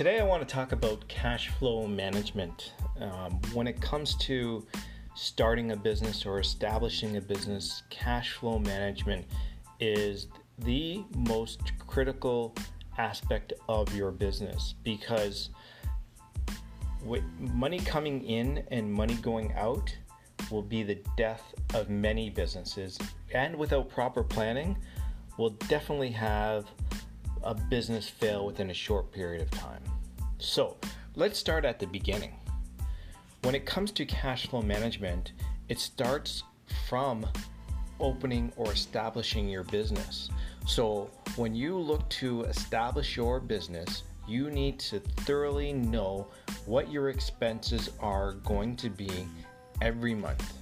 Today, I want to talk about cash flow management. Um, when it comes to starting a business or establishing a business, cash flow management is the most critical aspect of your business because with money coming in and money going out will be the death of many businesses and without proper planning will definitely have a business fail within a short period of time. So, let's start at the beginning. When it comes to cash flow management, it starts from opening or establishing your business. So, when you look to establish your business, you need to thoroughly know what your expenses are going to be every month.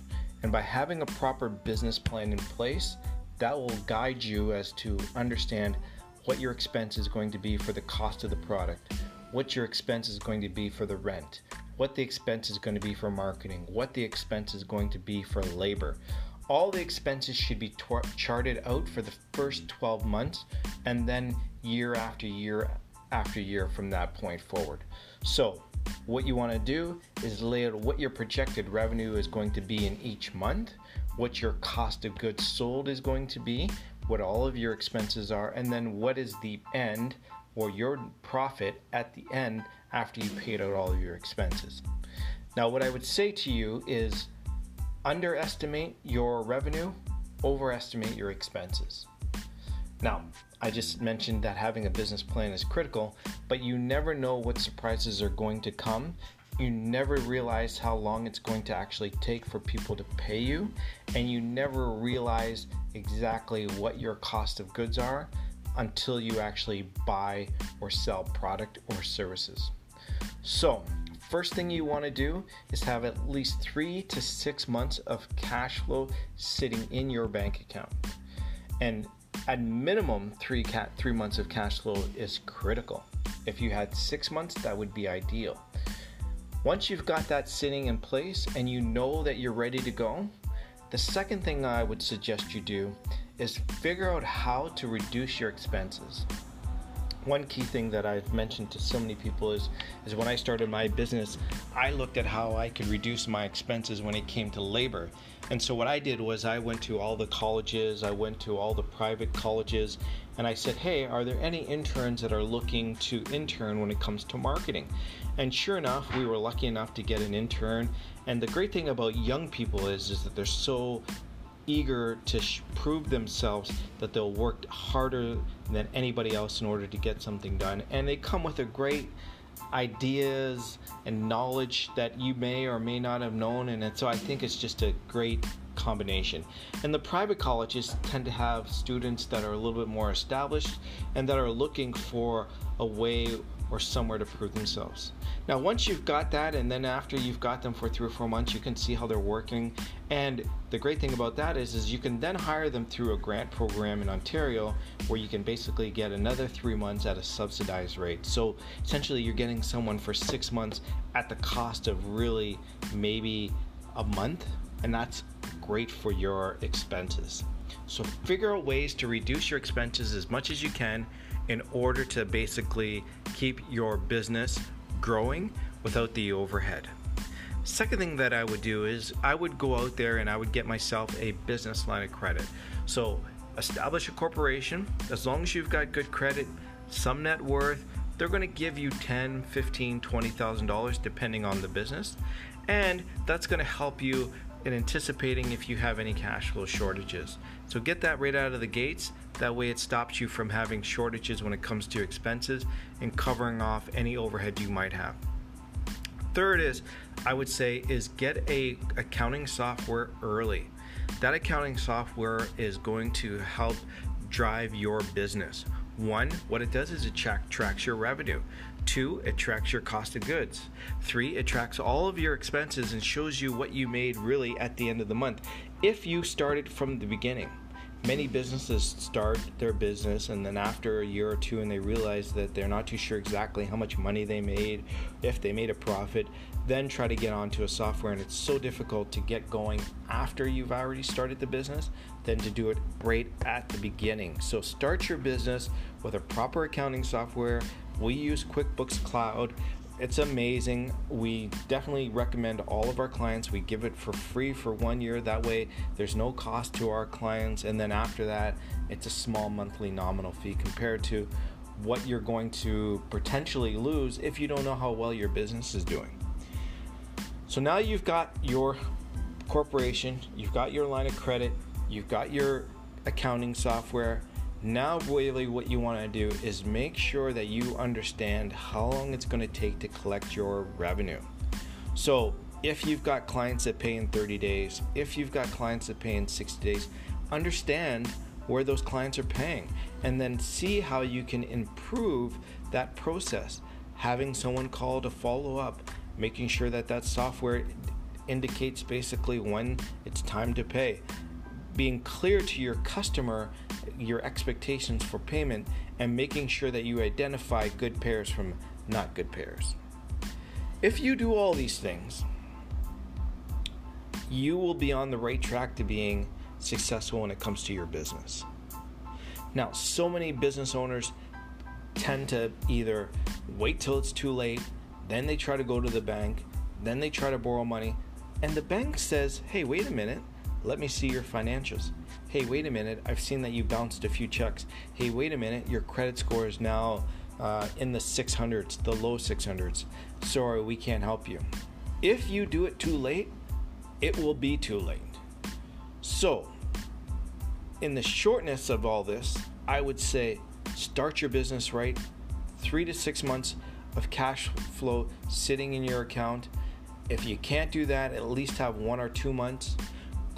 And by having a proper business plan in place, that will guide you as to understand what your expense is going to be for the cost of the product, what your expense is going to be for the rent, what the expense is going to be for marketing, what the expense is going to be for labor. All the expenses should be tor- charted out for the first 12 months and then year after year after year from that point forward. So, what you want to do is lay out what your projected revenue is going to be in each month, what your cost of goods sold is going to be, what all of your expenses are, and then what is the end or your profit at the end after you paid out all of your expenses. Now, what I would say to you is underestimate your revenue, overestimate your expenses. Now, I just mentioned that having a business plan is critical, but you never know what surprises are going to come. You never realize how long it's going to actually take for people to pay you, and you never realize exactly what your cost of goods are until you actually buy or sell product or services. So, first thing you want to do is have at least three to six months of cash flow sitting in your bank account. And at minimum, three cat three months of cash flow is critical. If you had six months, that would be ideal. Once you've got that sitting in place and you know that you're ready to go, the second thing I would suggest you do is figure out how to reduce your expenses. One key thing that I've mentioned to so many people is is when I started my business, I looked at how I could reduce my expenses when it came to labor. And so what I did was I went to all the colleges, I went to all the private colleges, and I said, "Hey, are there any interns that are looking to intern when it comes to marketing?" And sure enough, we were lucky enough to get an intern. And the great thing about young people is is that they're so eager to sh- prove themselves that they'll work harder than anybody else in order to get something done. And they come with a great ideas and knowledge that you may or may not have known. And so I think it's just a great combination. And the private colleges tend to have students that are a little bit more established and that are looking for a way or somewhere to prove themselves. Now, once you've got that, and then after you've got them for three or four months, you can see how they're working. And the great thing about that is, is you can then hire them through a grant program in Ontario, where you can basically get another three months at a subsidized rate. So essentially, you're getting someone for six months at the cost of really maybe a month, and that's great for your expenses. So figure out ways to reduce your expenses as much as you can in order to basically keep your business growing without the overhead. Second thing that I would do is I would go out there and I would get myself a business line of credit. So establish a corporation. As long as you've got good credit, some net worth, they're going to give you 10, 15, 20,000 dollars depending on the business. And that's going to help you in anticipating if you have any cash flow shortages. So get that right out of the gates. That way it stops you from having shortages when it comes to expenses and covering off any overhead you might have. Third is I would say is get a accounting software early. That accounting software is going to help drive your business. One, what it does is it track, tracks your revenue. Two, it tracks your cost of goods. Three, it tracks all of your expenses and shows you what you made really at the end of the month. If you started from the beginning, many businesses start their business and then after a year or two and they realize that they're not too sure exactly how much money they made, if they made a profit, then try to get onto a software and it's so difficult to get going after you've already started the business than to do it right at the beginning. So start your business with a proper accounting software, We use QuickBooks Cloud. It's amazing. We definitely recommend all of our clients. We give it for free for one year. That way, there's no cost to our clients. And then after that, it's a small monthly nominal fee compared to what you're going to potentially lose if you don't know how well your business is doing. So now you've got your corporation, you've got your line of credit, you've got your accounting software. Now, really, what you want to do is make sure that you understand how long it's going to take to collect your revenue. So, if you've got clients that pay in 30 days, if you've got clients that pay in 60 days, understand where those clients are paying and then see how you can improve that process. Having someone call to follow up, making sure that that software indicates basically when it's time to pay. Being clear to your customer your expectations for payment and making sure that you identify good pairs from not good pairs. If you do all these things, you will be on the right track to being successful when it comes to your business. Now, so many business owners tend to either wait till it's too late, then they try to go to the bank, then they try to borrow money, and the bank says, hey, wait a minute, let me see your financials. Hey, wait a minute, I've seen that you bounced a few checks. Hey, wait a minute, your credit score is now uh, in the 600s, the low 600s. Sorry, we can't help you. If you do it too late, it will be too late. So, in the shortness of all this, I would say start your business right. Three to six months of cash flow sitting in your account if you can't do that, at least have one or two months.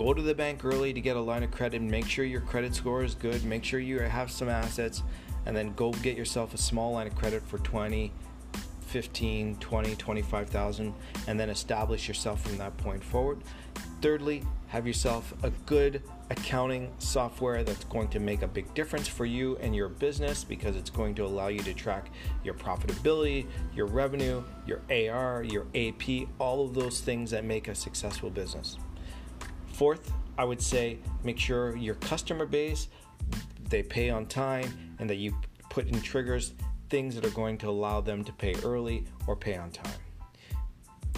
Go to the bank early to get a line of credit make sure your credit score is good. Make sure you have some assets and then go get yourself a small line of credit for 20, 15, 20, 25,000 and then establish yourself from that point forward. Thirdly, have yourself a good accounting software that's going to make a big difference for you and your business because it's going to allow you to track your profitability, your revenue, your AR, your AP, all of those things that make a successful business. Fourth, I would say make sure your customer base they pay on time and that you put in triggers things that are going to allow them to pay early or pay on time.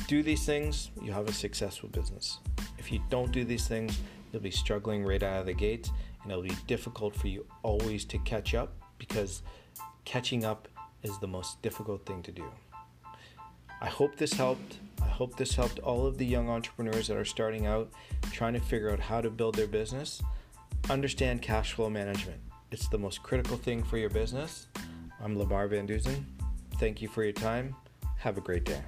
Do these things, you have a successful business. If you don't do these things, you'll be struggling right out of the gate and it'll be difficult for you always to catch up because catching up is the most difficult thing to do. I hope this helped. I hope this helped all of the young entrepreneurs that are starting out trying to figure out how to build their business. Understand cash flow management. It's the most critical thing for your business. I'm Lamar Van Dusen. Thank you for your time. Have a great day.